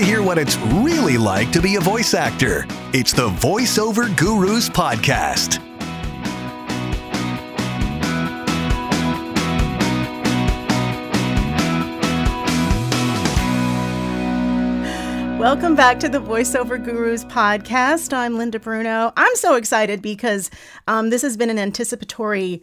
to hear what it's really like to be a voice actor. It's the VoiceOver Gurus Podcast. Welcome back to the VoiceOver Gurus podcast. I'm Linda Bruno. I'm so excited because um, this has been an anticipatory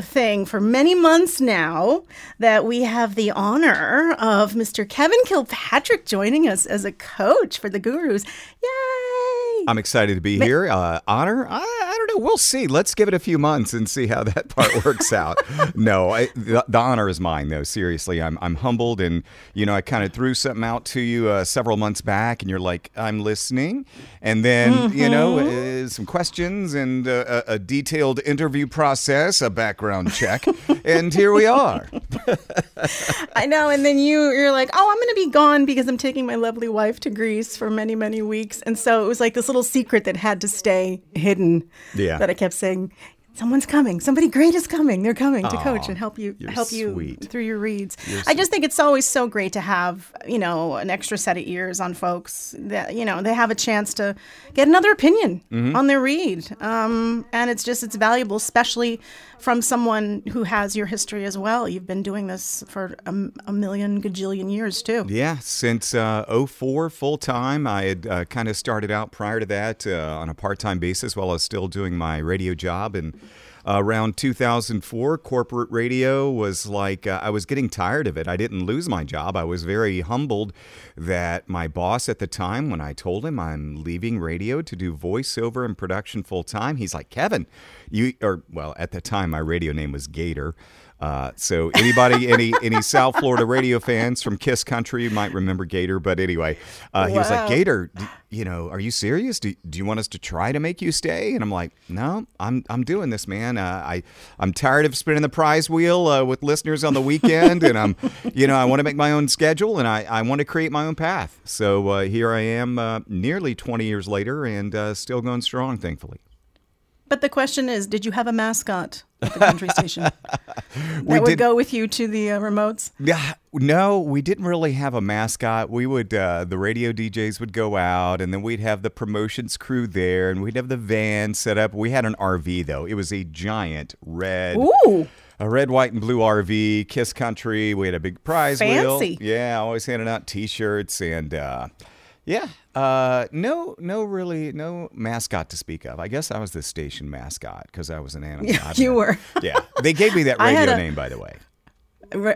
thing for many months now that we have the honor of Mr. Kevin Kilpatrick joining us as a coach for the Gurus. Yay! I'm excited to be here. Uh, honor? I, I, don't know. We'll see. Let's give it a few months and see how that part works out. no, I, the, the, honor is mine, though. Seriously, I'm, I'm humbled. And, you know, I kind of threw something out to you uh, several months back, and you're like, I'm listening. And then, mm-hmm. you know, mm-hmm. uh, some questions and uh, a, a detailed interview process, a background check. and here we are. I know. And then you, you're like, oh, I'm going to be gone because I'm taking my lovely wife to Greece for many, many weeks. And so it was like this little secret that had to stay hidden. Yeah. That I kept saying, someone's coming. Somebody great is coming. They're coming to coach and help you help sweet. you through your reads. I just think it's always so great to have, you know, an extra set of ears on folks that, you know, they have a chance to get another opinion mm-hmm. on their read. Um, and it's just it's valuable, especially from someone who has your history as well. You've been doing this for a, a million gajillion years too. Yeah, since uh, 04 full time. I had uh, kind of started out prior to that uh, on a part time basis while I was still doing my radio job and uh, around 2004, corporate radio was like, uh, I was getting tired of it. I didn't lose my job. I was very humbled that my boss at the time, when I told him I'm leaving radio to do voiceover and production full time, he's like, Kevin, you, or well, at the time, my radio name was Gator. Uh, so anybody, any any South Florida radio fans from Kiss Country might remember Gator. But anyway, uh, he was like, Gator, you know, are you serious? Do, do you want us to try to make you stay? And I'm like, no, I'm I'm doing this, man. Uh, I I'm tired of spinning the prize wheel uh, with listeners on the weekend, and I'm, you know, I want to make my own schedule and I I want to create my own path. So uh, here I am, uh, nearly 20 years later, and still going strong, thankfully. But the question is, did you have a mascot the country station that would did, go with you to the uh, remotes? Yeah, no, we didn't really have a mascot. We would uh, the radio DJs would go out, and then we'd have the promotions crew there, and we'd have the van set up. We had an RV though; it was a giant red. Ooh a red, white, and blue RV, Kiss Country. We had a big prize Fancy. wheel. Yeah, always handing out T-shirts and uh, yeah, uh, no, no, really, no mascot to speak of. I guess I was the station mascot because I was an animal. Yeah, you were. yeah, they gave me that radio a, name, by the way.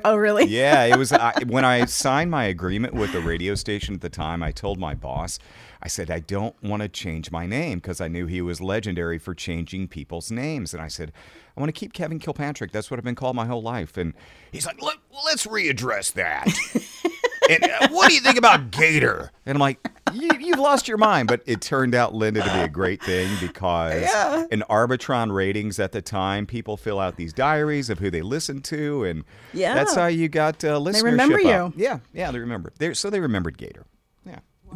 Oh, really? yeah, it was I, when I signed my agreement with the radio station at the time. I told my boss, I said I don't want to change my name because I knew he was legendary for changing people's names, and I said I want to keep Kevin Kilpatrick. That's what I've been called my whole life. And he's like, Let, let's readdress that. and uh, what do you think about Gator? And I'm like, you, have lost your mind. But it turned out, Linda, to be a great thing because yeah. in Arbitron ratings at the time, people fill out these diaries of who they listen to, and yeah. that's how you got uh, listenership. They remember you. Up. Yeah, yeah, they remember. They're, so they remembered Gator.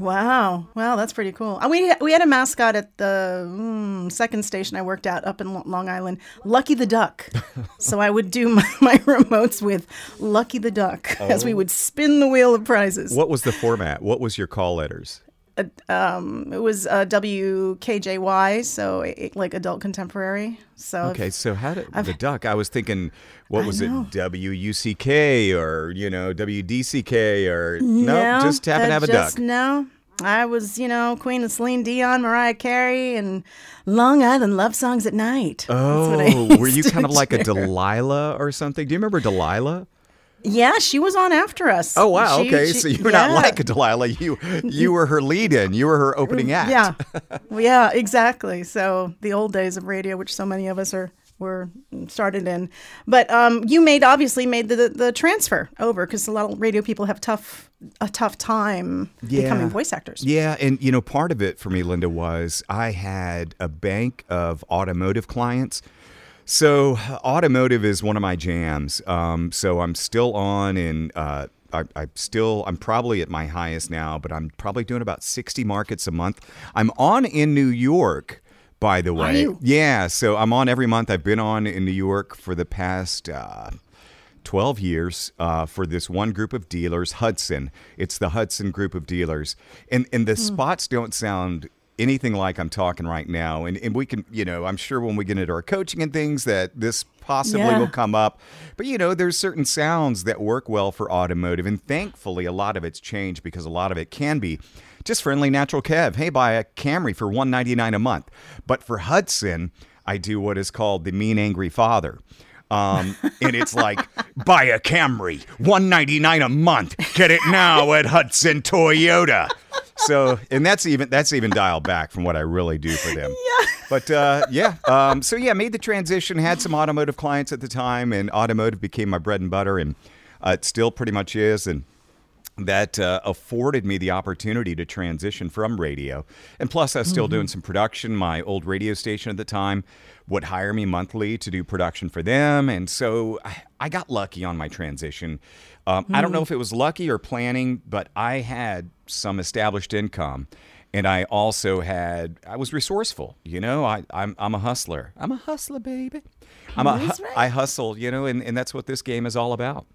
Wow, wow, that's pretty cool. Uh, we we had a mascot at the mm, second station I worked at up in Long Island, Lucky the Duck. so I would do my, my, remotes with Lucky the Duck oh. as we oh. would spin the wheel of prizes. What was the format? What was your call letters? Uh, um, it was uh, WKJY, so it, like adult contemporary. So okay, so how did I've, the duck? I was thinking, what was it, WUCK or you know WDCK or no, nope, just happen to have a just, duck. No, I was you know Queen of Celine Dion, Mariah Carey, and Long Island love songs at night. Oh, were you kind of like a Delilah or something? Do you remember Delilah? Yeah, she was on after us. Oh wow, she, okay. She, so you're yeah. not like Delilah. You you were her lead in. You were her opening act. Yeah. yeah, exactly. So the old days of radio, which so many of us are were started in. But um, you made obviously made the the transfer over because a lot of radio people have tough a tough time yeah. becoming voice actors. Yeah, and you know part of it for me, Linda, was I had a bank of automotive clients so, automotive is one of my jams. Um, so, I'm still on and Uh, I, I still, I'm probably at my highest now, but I'm probably doing about 60 markets a month. I'm on in New York, by the way. Are you? Yeah, so I'm on every month. I've been on in New York for the past uh, 12 years uh, for this one group of dealers, Hudson. It's the Hudson group of dealers. And, and the spots don't sound anything like I'm talking right now. And, and we can, you know, I'm sure when we get into our coaching and things that this possibly Yeah. will come up. But, you know, there's certain sounds that work well for automotive. And thankfully, a lot of it's changed because a lot of it can be just friendly natural Kev. Hey, buy a Camry for 199 a month. But for Hudson, I do what is called the mean angry father. Um, and it's like buy a Camry, 199 a month. Get it now at Hudson Toyota. So, and that's even that's even dialed back from what I really do for them. Yeah. But uh, yeah, um, so yeah, made the transition. Had some automotive clients at the time, and automotive became my bread and butter, and uh, it still pretty much is. And that uh, afforded me the opportunity to transition from radio. And plus, I was still doing some production. My old radio station at the time would hire me monthly to do production for them. And so I, I got lucky on my transition. Um, I don't know if it was lucky or planning, but I had some established income. And I also had, I was resourceful. You know, I, I'm, I'm a hustler. I'm a hustler, baby. I'm a, right. I hustle, you know, and, and that's what this game is all about.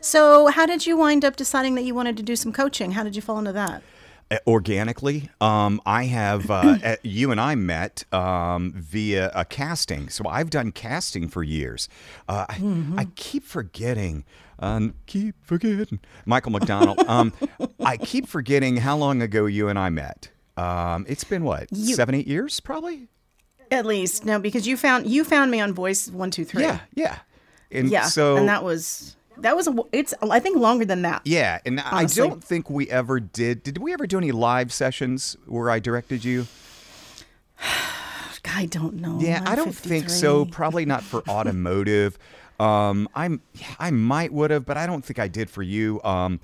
So, how did you wind up deciding that you wanted to do some coaching? How did you fall into that? Uh, organically. Um, I have uh, uh, you and I met um, via a casting, so I've done casting for years. Uh, I, I keep forgetting. Um, keep forgetting Michael McDonald. Um, I keep forgetting how long ago you and I met. Um, it's been what You- seven, eight years, probably. At least no, because you found you found me on Voice One Two Three. Yeah, yeah. And yeah. so and that was that was a, it's I think longer than that. yeah, and I don't think we ever did. Did we ever do any live sessions where I directed you? I don't know. Yeah, I'm I don't think so. Probably not for automotive. Um, I'm I might would have, but I don't think I did for you. Um,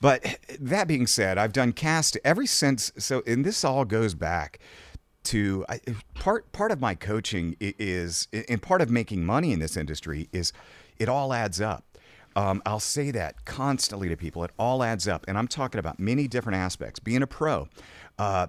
but that being said, I've done cast ever since. So, and this all goes back to I, part part of my coaching is and part of making money in this industry is it all adds up. Um, I'll say that constantly to people. It all adds up, and I'm talking about many different aspects. Being a pro, uh,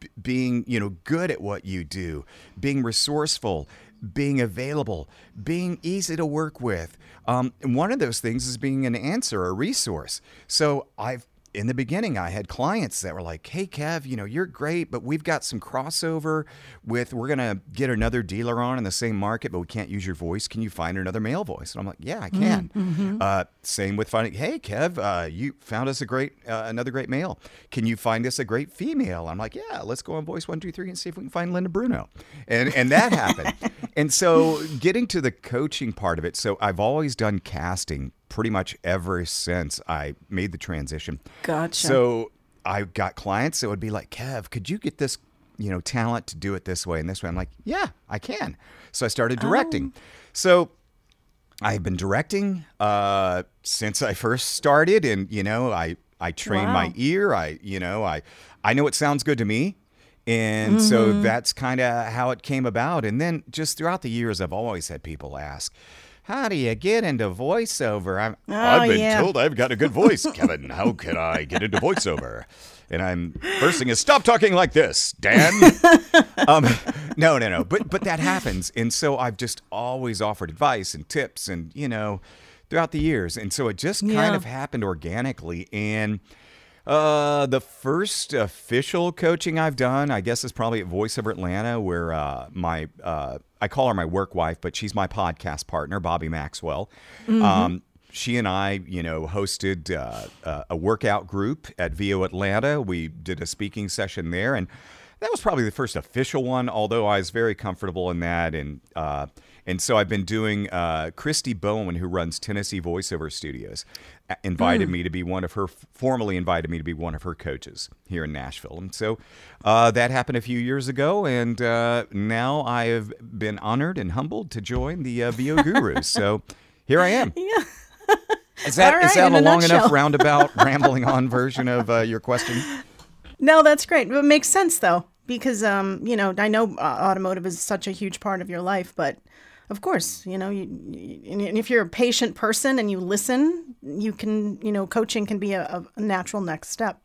b- being you know good at what you do, being resourceful, being available, being easy to work with. Um, one of those things is being an answer, a resource. So I've in the beginning, I had clients that were like, "Hey, Kev, you know you're great, but we've got some crossover with we're gonna get another dealer on in the same market, but we can't use your voice. Can you find another male voice?" And I'm like, "Yeah, I can." Uh, same with finding, "Hey, Kev, uh, you found us a great uh, another great male. Can you find us a great female?" I'm like, "Yeah, let's go on voice one two three and see if we can find Linda Bruno," and and that happened. and so getting to the coaching part of it, so I've always done casting pretty much ever since I made the transition. Gotcha. So I got clients that would be like, Kev, could you get this, you know, talent to do it this way and this way? I'm like, yeah, I can. So I started directing. So I've been directing uh, since I first started, and you know, I I train my ear. I you know, I I know it sounds good to me. And so that's kind of how it came about. And then just throughout the years, I've always had people ask, How do you get into voiceover? I'm, Oh, I've been yeah. told I've got a good voice, Kevin. How can I get into voiceover? And I'm first thing is stop talking like this, Dan. um, no, no, no. But but that happens, and so I've just always offered advice and tips, and you know, throughout the years, and so it just kind Yeah. of happened organically. And uh, the first official coaching I've done, I guess, is probably at VoiceOver Atlanta, where uh, my uh, I call her my work wife, but she's my podcast partner, Bobby Maxwell. Um, she and I, you know, hosted uh, uh, a workout group at VO Atlanta. We did a speaking session there, and that was probably the first official one. Although I was very comfortable in that, and uh, and so I've been doing. Uh, Christy Bowen, who runs Tennessee Voiceover Studios, invited me to be one of her. Formally invited me to be one of her coaches here in Nashville, and so uh, that happened a few years ago, and uh, now I have been honored and humbled to join the uh, VO Gurus. so here I am. Yeah. Is that All is that a a long nutshell. enough roundabout rambling on version of uh, your question? No, that's great. It makes sense though, because um, you know, I know uh, automotive is such a huge part of your life, but of course, you know, you, and if you're a patient person and you listen, you can, you know, coaching can be a, a natural next step.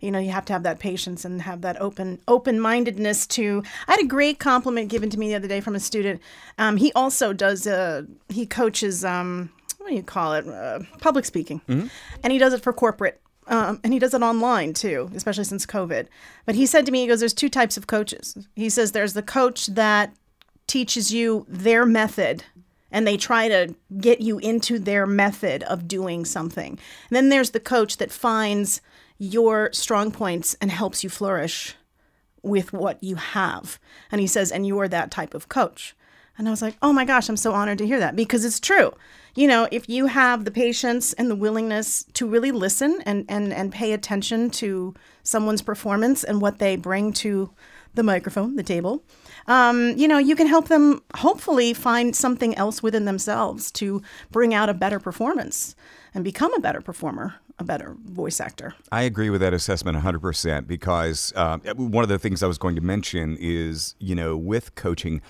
you know you have to have that patience and have that open open mindedness to i had a great compliment given to me the other day from a student. Um, he also does uh, he coaches um, what do you call it? Uh, public speaking. And he does it for corporate um, and he does it online too especially since covid. But he said to me he goes there's two types of coaches. He says there's the coach that teaches you their method and they try to get you into their method of doing something. And then there's the coach that finds your strong points and helps you flourish with what you have. And he says, and you're that type of coach. And I was like, oh my gosh, I'm so honored to hear that because it's true. You know, if you have the patience and the willingness to really listen and, and, and pay attention to someone's performance and what they bring to the microphone, the table, um, you know, you can help them hopefully find something else within themselves to bring out a better performance and become a better performer, a better voice actor. I agree with that assessment 100% because um, one of the things I was going to mention is, you know, with coaching,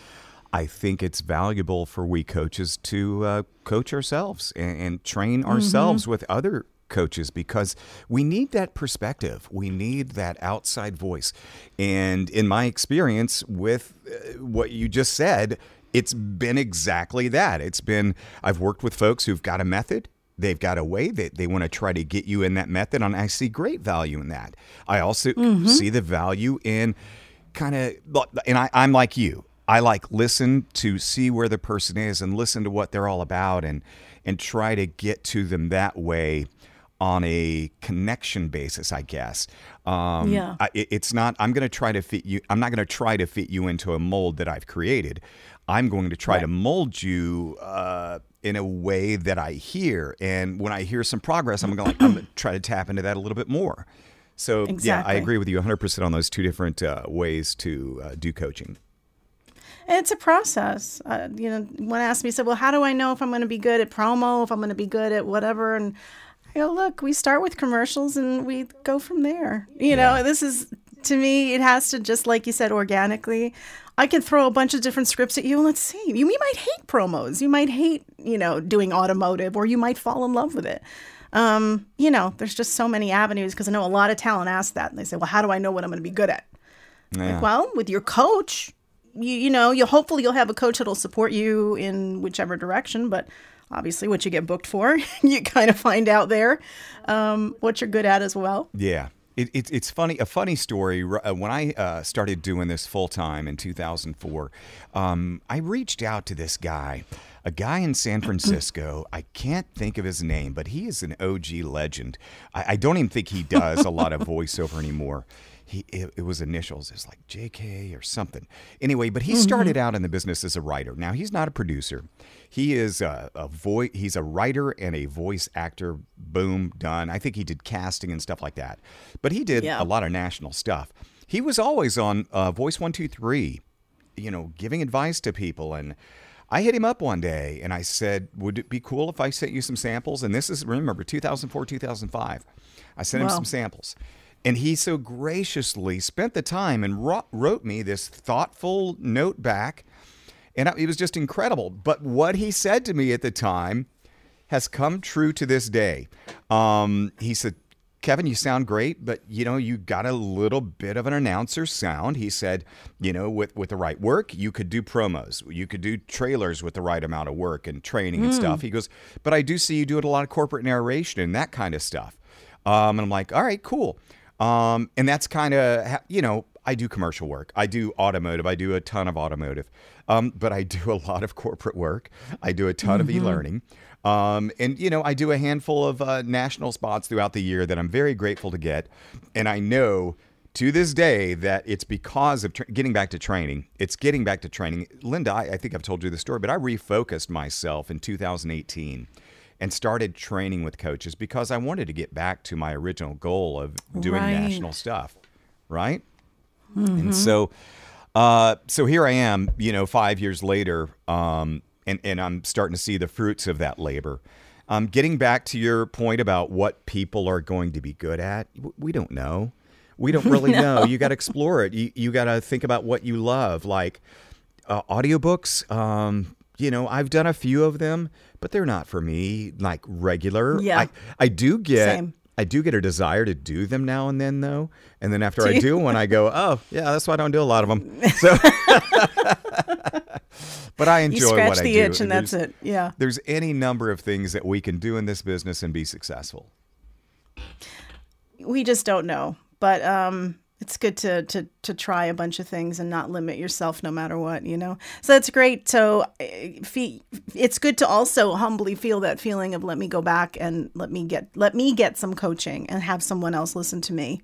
I think it's valuable for we coaches to uh, coach ourselves and, and train ourselves with other coaches because we need that perspective. We need that outside voice. And in my experience with uh, what you just said, it's been exactly that. It's been, I've worked with folks who've got a method. They've got a way that they want to try to get you in that method. And I see great value in that. I also see the value in kind of, and I, I'm like you. I like listen to see where the person is and listen to what they're all about and and try to get to them that way on a connection basis, I guess. Um, Yeah. I, it's not. I'm going to try to fit you. I'm not going to try to fit you into a mold that I've created. I'm going to try to mold you uh, in a way that I hear, and when I hear some progress, I'm going. to I'm going to try to tap into that a little bit more. So yeah, I agree with you 100% on those two different uh, ways to uh, do coaching. And it's a process. Uh, you know, one asked me, said, "Well, how do I know if I'm going to be good at promo? If I'm going to be good at whatever?" And I go, "Look, we start with commercials and we go from there. You know, this is to me, it has to just like you said, organically. I can throw a bunch of different scripts at you and let's see. You, you might hate promos. You might hate, you know, doing automotive, or you might fall in love with it." Um, you know, there's just so many avenues because I know a lot of talent ask that and they say, "Well, how do I know what I'm going to be good at?" Yeah. Well, with your coach, you you know, you hopefully you'll have a coach that'll support you in whichever direction, but obviously what you get booked for, you kind of find out there um, what you're good at as well. Yeah. It, it, it's funny. A funny story. uh, When I uh, started doing this full time in 2004, um, I reached out to this guy, a guy in San Francisco. I can't think of his name, but he is an OG legend. I, I don't even think he does a lot of voiceover anymore. He, it, it was initials. It's like JK or something. Anyway, but he started out in the business as a writer. Now he's not a producer. He is a, a voice. He's a writer and a voice actor. Boom, done. I think he did casting and stuff like that. But he did Yeah. a lot of national stuff. He was always on uh, Voice One Two Three, you know, giving advice to people. And I hit him up one day and I said, "Would it be cool if I sent you some samples?" And this is remember 2004, 2005. I sent him some samples. And he so graciously spent the time and wrote me this thoughtful note back. And it was just incredible. But what he said to me at the time has come true to this day. Um, he said, Kevin, you sound great, but you know, you got a little bit of an announcer sound. He said, you know, with, with the right work, you could do promos, you could do trailers with the right amount of work and training and stuff. He goes, but I do see you doing a lot of corporate narration and that kind of stuff. Um, and I'm like, all right, cool. Um, and that's kind of, you know, I do commercial work. I do automotive. I do a ton of automotive. Um, but I do a lot of corporate work. I do a ton of e-learning. Um, and, you know, I do a handful of uh, national spots throughout the year that I'm very grateful to get. And I know to this day that it's because of tra- getting back to training. It's getting back to training. Linda, I, I think I've told you the story, but I refocused myself in 2018 and started training with coaches because I wanted to get back to my original goal of doing Right. national stuff. Right. And so, uh, so here I am, you know, five years later, um, and, and I'm starting to see the fruits of that labor. Um, getting back to your point about what people are going to be good at, we don't know. We don't really know. You got to explore it. You, you got to think about what you love. Like uh, audiobooks, um, you know, I've done a few of them, but they're not for me like regular. Yeah. I, I do get Same. I do get a desire to do them now and then, though. And then after Do I do one, I go, "Oh, yeah, that's why I don't do a lot of them." So, but I enjoy You scratch what I the itch and that's it. Yeah. There's any number of things that we can do in this business and be successful. we just don't know. But um, it's good to to to try a bunch of things and not limit yourself no matter what, you know. So that's great. So uh, it's good to also humbly feel that feeling of let me go back and let me get let me get some coaching and have someone else listen to me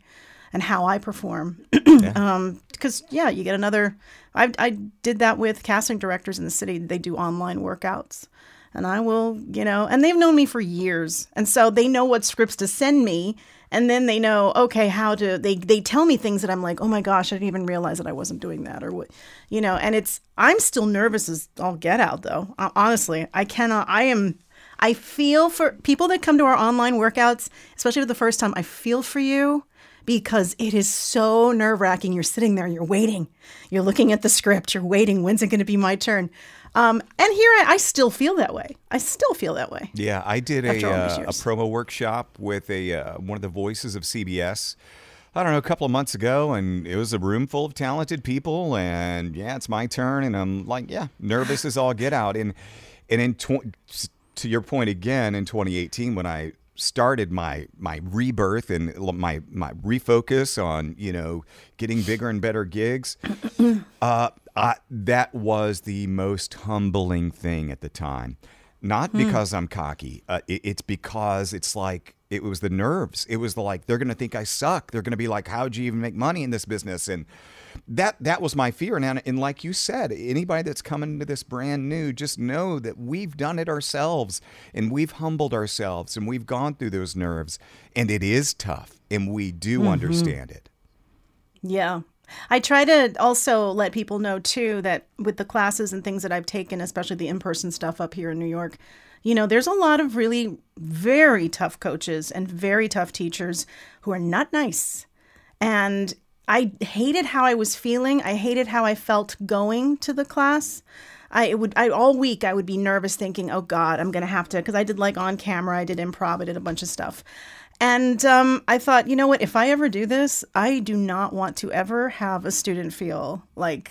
and how I perform. um, because yeah, you get another. I I did that with casting directors in the city. They do online workouts. And I will, you know, and they've known me for years. And so they know what scripts to send me. And then they know, okay, how to, they, they tell me things that I'm like, oh my gosh, I didn't even realize that I wasn't doing that or what, you know, and it's, I'm still nervous as all get out though. Honestly, I cannot, I am, I feel for people that come to our online workouts, especially for the first time, I feel for you because it is so nerve wracking. You're sitting there, you're waiting, you're looking at the script, you're waiting. When's it going to be my turn? Um, and here I, I still feel that way. I still feel that way. Yeah, I did a, uh, a promo workshop with a uh, one of the voices of CBS. I don't know, a couple of months ago, and it was a room full of talented people. And yeah, it's my turn, and I'm like, yeah, nervous as all get out. And and in tw- to your point again, in 2018, when I started my my rebirth and my my refocus on you know getting bigger and better gigs, uh, I, that was the most humbling thing at the time. Not because I'm cocky. Uh, it, it's because it's like it was the nerves. It was the like they're gonna think I suck. They're gonna be like, "How'd you even make money in this business?" And that that was my fear. And and like you said, anybody that's coming to this brand new, just know that we've done it ourselves, and we've humbled ourselves, and we've gone through those nerves, and it is tough, and we do understand it. Yeah. I try to also let people know too that with the classes and things that I've taken, especially the in person stuff up here in New York, you know, there's a lot of really very tough coaches and very tough teachers who are not nice. And I hated how I was feeling. I hated how I felt going to the class. I would I all week I would be nervous thinking, "Oh god, I'm going to have to because I did like on camera, I did improv, I did a bunch of stuff." And um, I thought, you know what? If I ever do this, I do not want to ever have a student feel like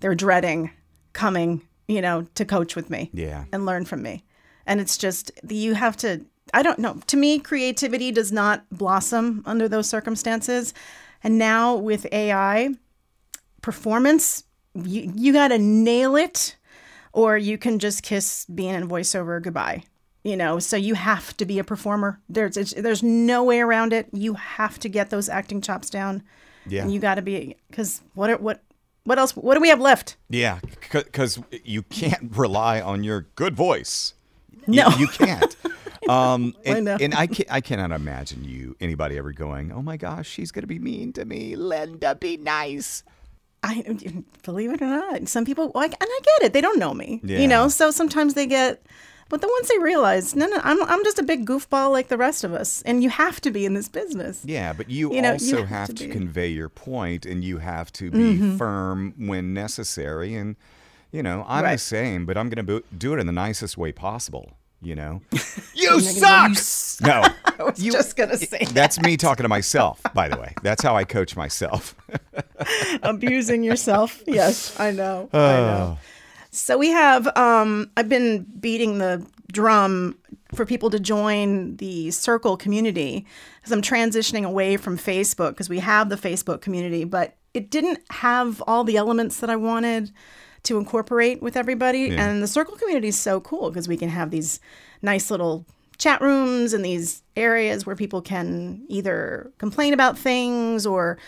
they're dreading coming, you know, to coach with me Yeah. and learn from me. And it's just you have to. I don't know. To me, creativity does not blossom under those circumstances. And now with AI, performance, you you got to nail it, or you can just kiss being in voiceover goodbye. You know, so you have to be a performer. There's it's, there's no way around it. You have to get those acting chops down. Yeah. And you got to be because what are- what what else? What do we have left? Yeah, because you can't rely on your good voice. No. you, you can't. Um, and, know. and I can I cannot imagine you anybody ever going, oh my gosh, she's gonna be mean to me. Linda, be nice. I believe it or not, some people like, and I get it. They don't know me, Yeah. you know. So sometimes they get, but the ones they realize, no, no, I'm I'm just a big goofball like the rest of us, and you have to be in this business. Yeah, but you, You know, you also have have, to to, convey your point, and you have to be Mm-hmm. firm when necessary. And you know, I'm the same, but I'm gonna bo- do it in the nicest way possible. You know, you suck. No, I was You- just gonna say that's me talking to myself. By the way, that's how I coach myself. abusing yourself. Yes, I know. I Oh. know. So we have um I've been beating the drum for people to join the circle community because I'm transitioning away from Facebook because we have the Facebook community, but it didn't have all the elements that I wanted to incorporate with everybody. Yeah. And the circle community is so cool because we can have these nice little chat rooms and these areas where people can either complain about things or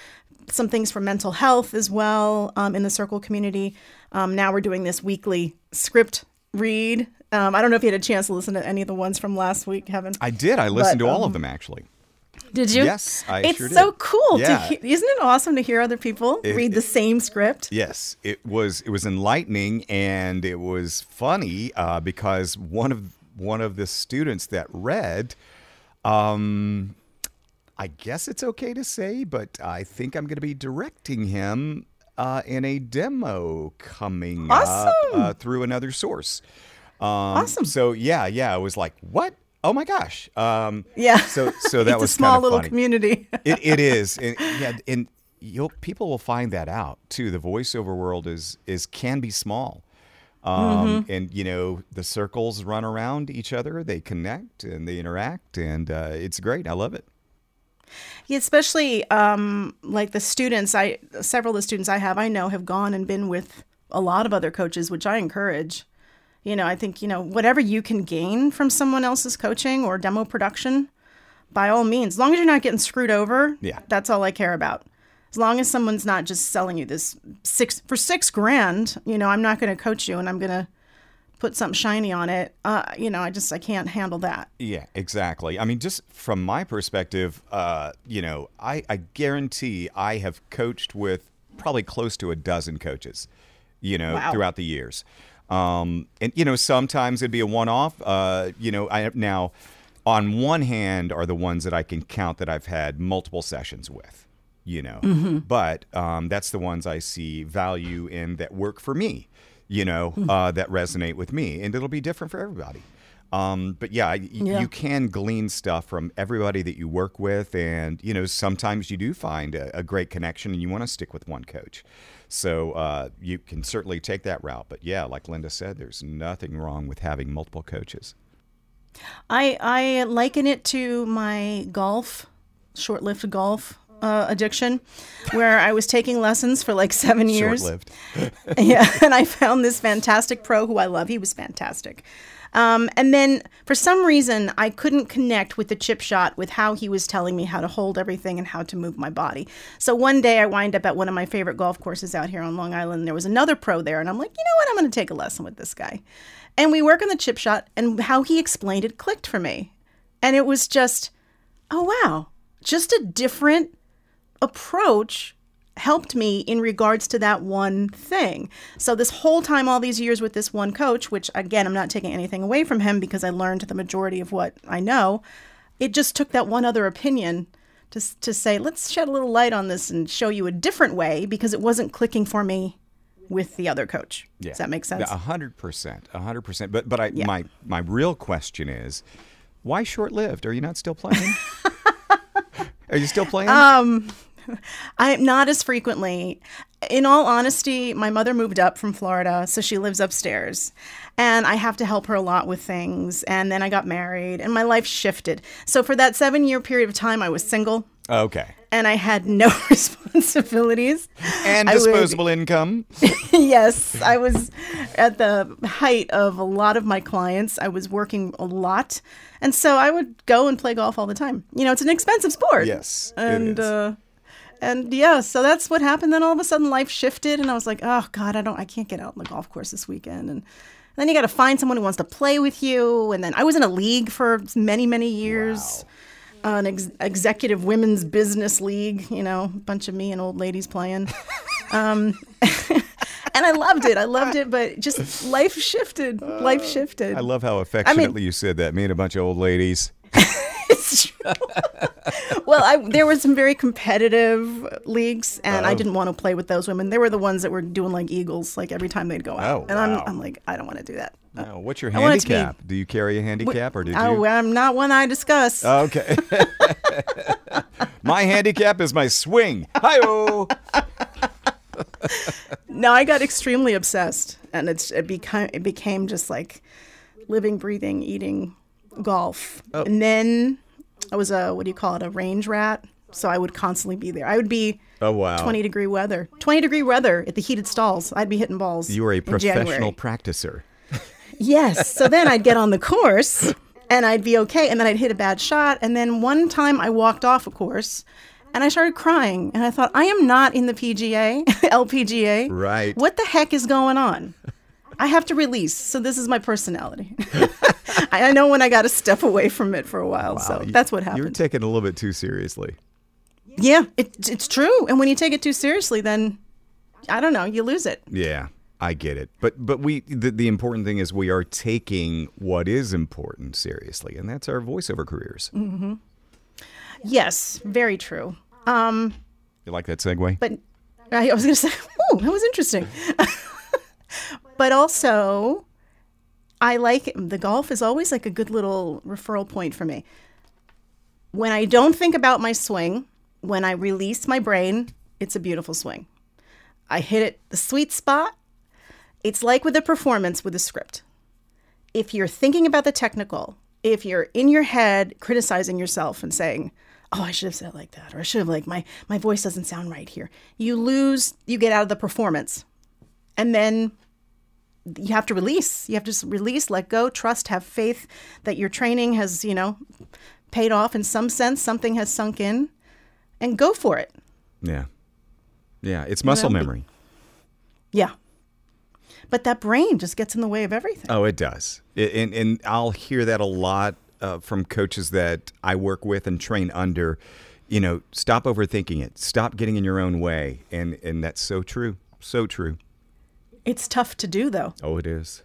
some things for mental health as well um, in the circle community. Um, now we're doing this weekly script read. Um, I don't know if you had a chance to listen to any of the ones from last week, Kevin. I did. I listened But, to all um, of them actually. Did you? Yes, I it's sure so cool. Yeah. To he- isn't it awesome to hear other people It- read the it- same script? Yes, it was. It was enlightening, and it was funny uh, because one of one of the students that read, um, I guess it's okay to say, but I think I'm going to be directing him uh, in a demo coming up uh, through another source. Um, Awesome. So yeah, yeah, I was like, what? Oh my gosh. Um, Yeah. So so that it's was a small little funny. community. it, it is, and, yeah, and you'll people will find that out too. The voiceover world is is can be small, um, Mm-hmm. and you know the circles run around each other. They connect and they interact, and uh, it's great. I love it. Yeah, especially um, like the students. I several of the students I have, I know, have gone and been with a lot of other coaches, which I encourage. You know, I think you know whatever you can gain from someone else's coaching or demo production, by all means, as long as you're not getting screwed over. Yeah. that's all I care about. As long as someone's not just selling you this six for six grand, you know, I'm not going to coach you, and I'm going to put something shiny on it. Uh, you know, I just I can't handle that. Yeah, exactly. I mean, just from my perspective, uh, you know, I, I guarantee I have coached with probably close to a dozen coaches, you know, Wow. throughout the years. Um, and you know, sometimes it'd be a one-off. Uh, you know, I now, on one hand, are the ones that I can count that I've had multiple sessions with. You know, but um, that's the ones I see value in that work for me. You know, uh, that resonate with me, and it'll be different for everybody. Um, but yeah, y- Yeah. you can glean stuff from everybody that you work with, and you know sometimes you do find a, a great connection, and you want to stick with one coach. So uh, you can certainly take that route. But yeah, like Linda said, there's nothing wrong with having multiple coaches. I I liken it to my golf, short-lived golf uh, addiction, where I was taking lessons for like seven years. Yeah, and I found this fantastic pro who I love. He was fantastic. Um, and then for some reason, I couldn't connect with the chip shot with how he was telling me how to hold everything and how to move my body. So one day I wind up at one of my favorite golf courses out here on Long Island. There was another pro there, and I'm like, you know what? I'm going to take a lesson with this guy. And we work on the chip shot, and how he explained it clicked for me. And it was just, oh, wow, just a different approach helped me in regards to that one thing. So this whole time all these years with this one coach, which again I'm not taking anything away from him because I learned the majority of what I know, it just took that one other opinion to to say let's shed a little light on this and show you a different way because it wasn't clicking for me with the other coach. Does that make sense? A hundred percent, a hundred percent. But but I, my my real question is, why short-lived? Are you not still playing? Are you still playing? Um, I not as frequently. In all honesty, my mother moved up from Florida, so she lives upstairs. And I have to help her a lot with things. And then I got married and my life shifted. So for that seven year period of time, I was single okay. and I had no responsibilities. And I would- disposable income. yes, I was at the height of a lot of my clients. I was working a lot. And so I would go and play golf all the time. You know, it's an expensive sport. Yes, And uh and yeah, so that's what happened. Then all of a sudden life shifted and I was like, "Oh god, I don't I can't get out on the golf course this weekend." And then you got to find someone who wants to play with you. And then I was in a league for many, many years. Uh, an ex- executive women's business league, you know, a bunch of me and old ladies playing. um, and I loved it. I loved it, but just life shifted. Life shifted. I love how affectionately you said that. Me and a bunch of old ladies. It's true. well, I, there were some very competitive leagues, and I oh. didn't want to play with those women. They were the ones that were doing like eagles, like every time they'd go out. Oh, and wow. I'm, I'm like, I don't want to do that. Now, what's your I to be- handicap? Do you carry a handicap or Oh, you? I'm not one I discuss. Okay. my handicap is my swing. Hi-oh. no, I got extremely obsessed, and it's it became it became just like living, breathing, eating golf. Oh. And then I was a what do you call it, a range rat. So I would constantly be there. I would be Oh wow. 20 degree weather, 20 degree weather at the heated stalls. I'd be hitting balls. You were a professional practicer. Yes. So then I'd get on the course and I'd be okay. And then I'd hit a bad shot. And then one time I walked off a course and I started crying. And I thought, I am not in the PGA, LPGA. Right. What the heck is going on? I have to release. So this is my personality. I I know when I got to step away from it for a while. So You- that's what happened. You're taking it a little bit too seriously. yeah, it, it's true. And when you take it too seriously, then I don't know, you lose it. Yeah, I get it. But but we the, the important thing is we are taking what is important seriously, and that's our voiceover careers. Mm. Yes, very true. Um, You like that segue? but I was going to say, oh, that was interesting. but also, I like the golf is always like a good little referral point for me. When I don't think about my swing, when I release my brain, it's a beautiful swing. I hit it the sweet spot. It's like with a performance with a script. If you're thinking about the technical, if you're in your head criticizing yourself and saying, "Oh, I should have said it like that," or "I should have like my my voice doesn't sound right here," you lose. You get out of the performance, and then you have to release. You have to release, let go, trust, have faith that your training has, you know, paid off in some sense. Something has sunk in, and go for it. Yeah. Yeah. It's muscle know, memory. Yeah. But that brain just gets in the way of everything. Oh, it does. It, and, and I'll hear that a lot uh, from coaches that I work with and train under. You know, stop overthinking it. Stop getting in your own way. And, and that's so true. So true. It's tough to do, though. Oh, it is.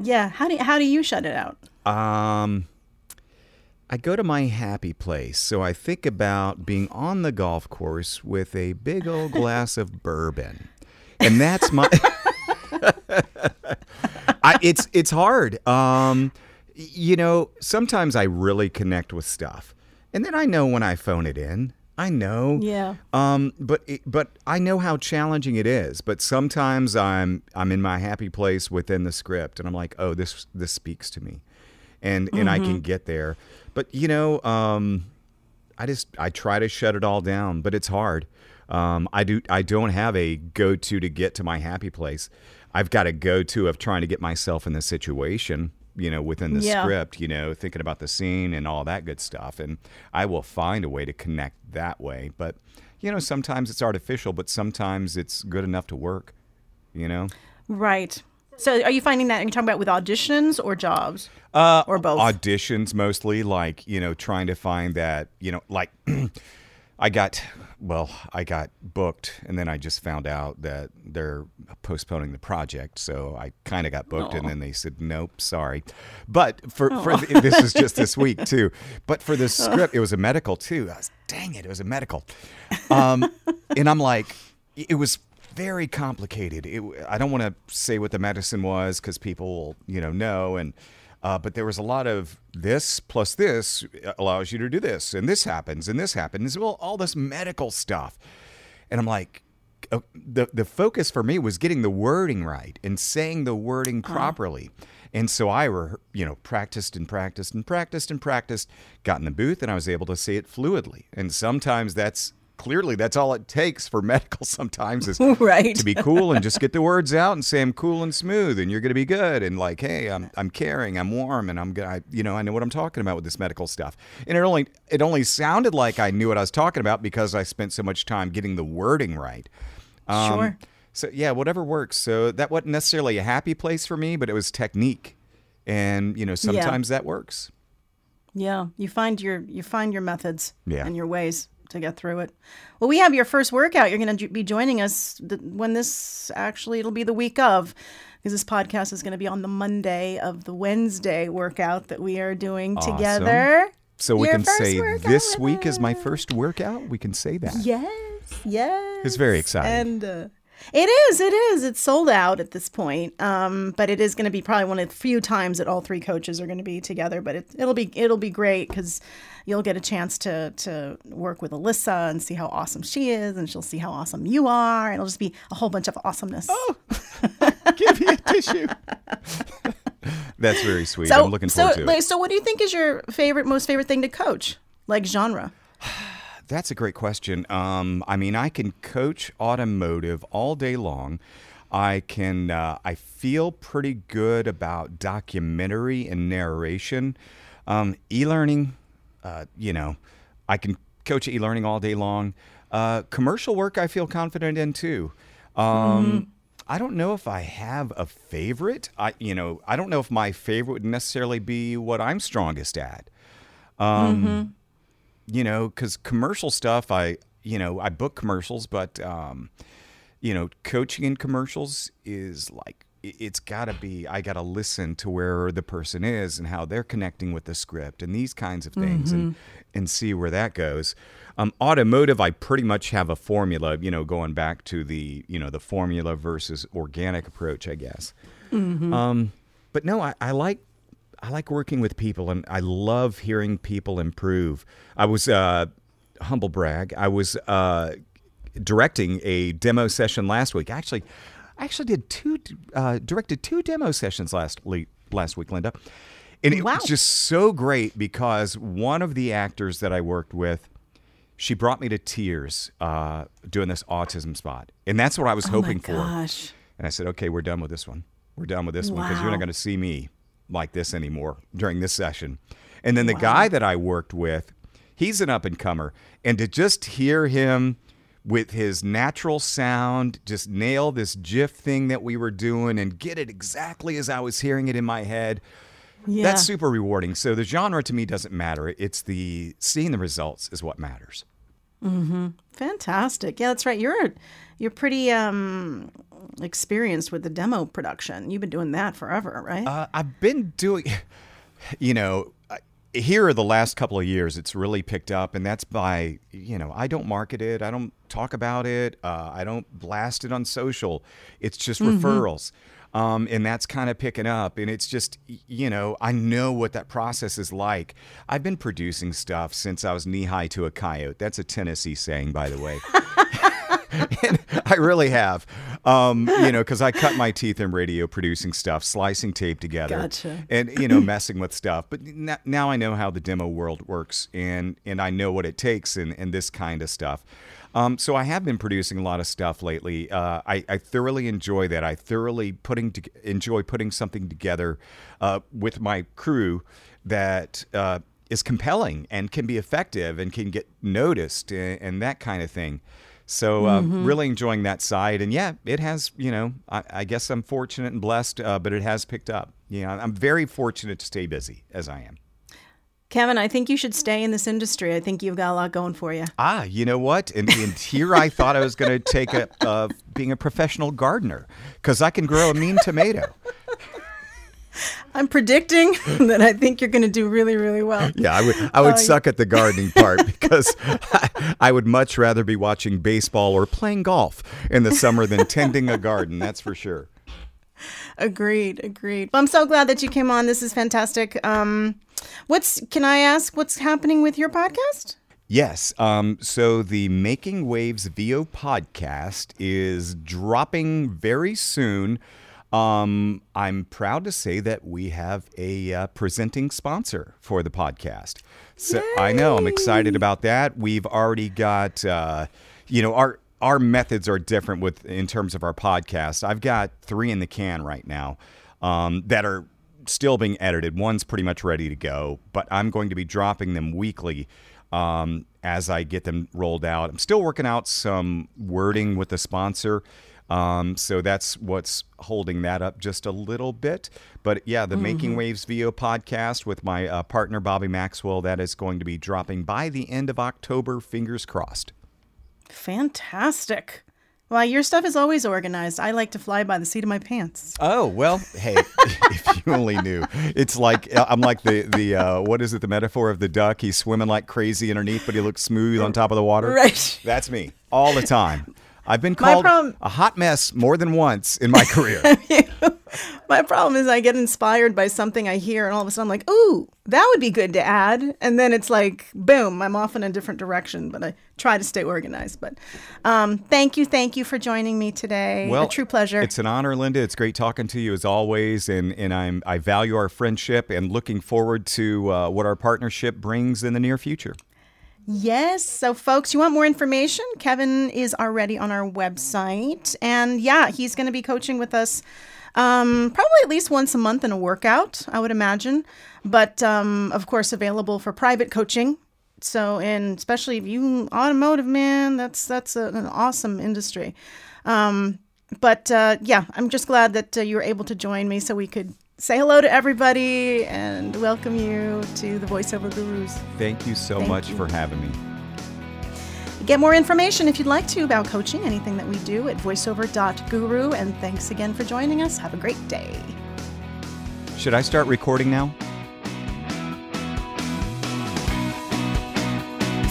Yeah. How do how do you shut it out? Um, I go to my happy place. So I think about being on the golf course with a big old glass of bourbon. And that's my I, it's it's hard. Um, you know, sometimes I really connect with stuff. And then I know when I phone it in. I know. Yeah. Um, but it, but I know how challenging it is. But sometimes I'm I'm in my happy place within the script, and I'm like, oh, this this speaks to me, and and I can get there. But you know, um, I just I try to shut it all down, but it's hard. Um, I do I don't have a go to to get to my happy place. I've got a go to of trying to get myself in the situation, you know, within the Yeah. script, you know, thinking about the scene and all that good stuff, and I will find a way to connect that way. But you know, sometimes it's artificial, but sometimes it's good enough to work. You know. Right. So, are you finding that? Are you talking about with auditions or jobs? Uh, Or both? Auditions mostly, like you know, trying to find that you know, like I got, well, I got booked, and then I just found out that they're postponing the project, so I kind of got booked, and then they said, nope, sorry. But for for the, this is just this week too. But for the script, it was a medical too. I was, dang it, it was a medical, um, and I'm like, it was very complicated. It, I don't want to say what the medicine was because people will, you know, know. And uh, but there was a lot of this plus this allows you to do this, and this happens, and this happens. Well, all this medical stuff, and I'm like. uh, The the focus for me was getting the wording right and saying the wording properly, and so I were you know practiced and practiced and practiced and practiced, got in the booth and I was able to say it fluidly. And sometimes that's clearly that's all it takes for medical. Sometimes is Right. to be cool and just get the words out and say I'm cool and smooth and you're going to be good and like hey I'm I'm caring I'm warm and I'm gonna you know I know what I'm talking about with this medical stuff and it only it only sounded like I knew what I was talking about because I spent so much time getting the wording right. Um, Sure. So yeah, whatever works. So that wasn't necessarily a happy place for me, but it was technique, and you know sometimes that works. Yeah, you find your you find your methods Yeah. and your ways to get through it. Well, we have your first workout. You're going to be joining us when this actually it'll be the week of because this podcast is going to be on the Monday of the Wednesday workout that we are doing Awesome. together. So we Your can say this week is my first workout. We can say that. Yes, yes. It's very exciting. And uh, it is, it is. It's sold out at this point. Um, but it is going to be probably one of the few times that all three coaches are going to be together. But it, it'll be it'll be great because you'll get a chance to to work with Alyssa and see how awesome she is, and she'll see how awesome you are. And it'll just be a whole bunch of awesomeness. Oh, Give me a tissue. That's very sweet. so, I'm looking so, forward to it. so, what do you think is your favorite, most favorite thing to coach, like genre? That's a great question. Um, I mean, I can coach automotive all day long. I can. Uh, I feel pretty good about documentary and narration. Um, e-learning, uh, you know, I can coach e-learning all day long. Uh, commercial work, I feel confident in too. Um, I don't know if I have a favorite. I, you know, I don't know if my favorite would necessarily be what I'm strongest at you know, because commercial stuff, I, you know, I book commercials, but, um, you know, coaching in commercials is like, it's got to be, I got to listen to where the person is and how they're connecting with the script and these kinds of things and, and see where that goes. Um, automotive, I pretty much have a formula, you know, going back to the, you know, the formula versus organic approach, I guess. Um, but no, I, I like I like working with people, and I love hearing people improve. I was uh, humble brag. I was uh, directing a demo session last week. Actually, I actually did two uh, directed two demo sessions last week. Last week, Linda, and it Wow. was just so great because one of the actors that I worked with, she brought me to tears uh, doing this autism spot, and that's what I was hoping for. Oh Gosh. And I said, okay, we're done with this one. We're done with this one because you're not going to see me like this anymore during this session. And then the guy that I worked with, he's an up and comer. And to just hear him with his natural sound, just nail this GIF thing that we were doing and get it exactly as I was hearing it in my head. Yeah. That's super rewarding. So the genre to me doesn't matter. It's the seeing the results is what matters. Mm-hmm. Fantastic. Yeah, that's right. You're you're pretty um experienced with the demo production. You've been doing that forever, right? Uh, I've been doing, you know, here are the last couple of years, it's really picked up, and that's by, you know, I don't market it, I don't talk about it, uh, I don't blast it on social. It's just referrals. Um, and that's kind of picking up. And it's just, you know, I know what that process is like. I've been producing stuff since I was knee high to a coyote. That's a Tennessee saying, by the way. and I really have, um, you know, because I cut my teeth in radio producing stuff, slicing tape together, Gotcha. and you know, messing with stuff. But n- now I know how the demo world works, and and I know what it takes and in this kind of stuff. Um, so I have been producing a lot of stuff lately. Uh, I, I thoroughly enjoy that. I thoroughly putting to, enjoy putting something together uh, with my crew that uh, is compelling and can be effective and can get noticed and, and that kind of thing. So uh, really enjoying that side, and yeah, it has. You know, I, I guess I'm fortunate and blessed, uh, but it has picked up. You know, I'm very fortunate to stay busy as I am. Kevin, I think you should stay in this industry. I think you've got a lot going for you. Ah, you know what? And, and here I thought I was going to take a uh, being a professional gardener because I can grow a mean tomato. I'm predicting that I think you're going to do really, really well. Yeah, I would I would suck at the gardening part because I, I would much rather be watching baseball or playing golf in the summer than tending a garden. That's for sure. Agreed, agreed. I'm so glad that you came on. This is fantastic. Um, what's can I ask? What's happening with your podcast? Yes. Um, so the Making Waves VO podcast is dropping very soon. Um, I'm proud to say that we have a uh, presenting sponsor for the podcast. So I know I'm excited about that. We've already got, uh, you know, our our methods are different with in terms of our podcast. I've got three in the can right now um, that are still being edited. One's pretty much ready to go, but I'm going to be dropping them weekly um, as I get them rolled out. I'm still working out some wording with the sponsor. Um, so that's what's holding that up just a little bit. But yeah, the Making Waves VO podcast with my uh, partner Bobby Maxwell, that is going to be dropping by the end of October. Fingers crossed. Fantastic. Well, your stuff is always organized. I like to fly by the seat of my pants. Oh well, hey, if you only knew. It's like I'm like the the uh, what is it? The metaphor of the duck. He's swimming like crazy underneath, but he looks smooth on top of the water. Right. That's me all the time. I've been called problem- a hot mess more than once in my career. My problem is I get inspired by something I hear, and all of a sudden I'm like, "Ooh, that would be good to add," and then it's like, boom, I'm off in a different direction. But I try to stay organized. But um, thank you, thank you for joining me today. a true pleasure. It's an honor, Linda. It's great talking to you as always, and and I'm I value our friendship and looking forward to uh, what our partnership brings in the near future. Yes. So, folks, you want more information? Kevin is already on our website. And yeah, he's going to be coaching with us um, probably at least once a month in a workout, I would imagine. But um, of course, available for private coaching. So, and especially if you automotive man, that's that's a, an awesome industry. Um, but uh, yeah, I'm just glad that uh, you were able to join me so we could say hello to everybody and welcome you to the Voiceover Gurus. Thank you so Thank much you. for having me. Get more information if you'd like to about coaching, anything that we do at voiceover.guru. And thanks again for joining us. Have a great day. Should I start recording now?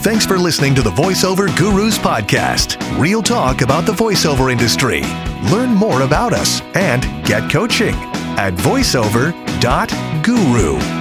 Thanks for listening to the VoiceOver Gurus podcast. Real talk about the voiceover industry. Learn more about us and get coaching. At voiceover.guru.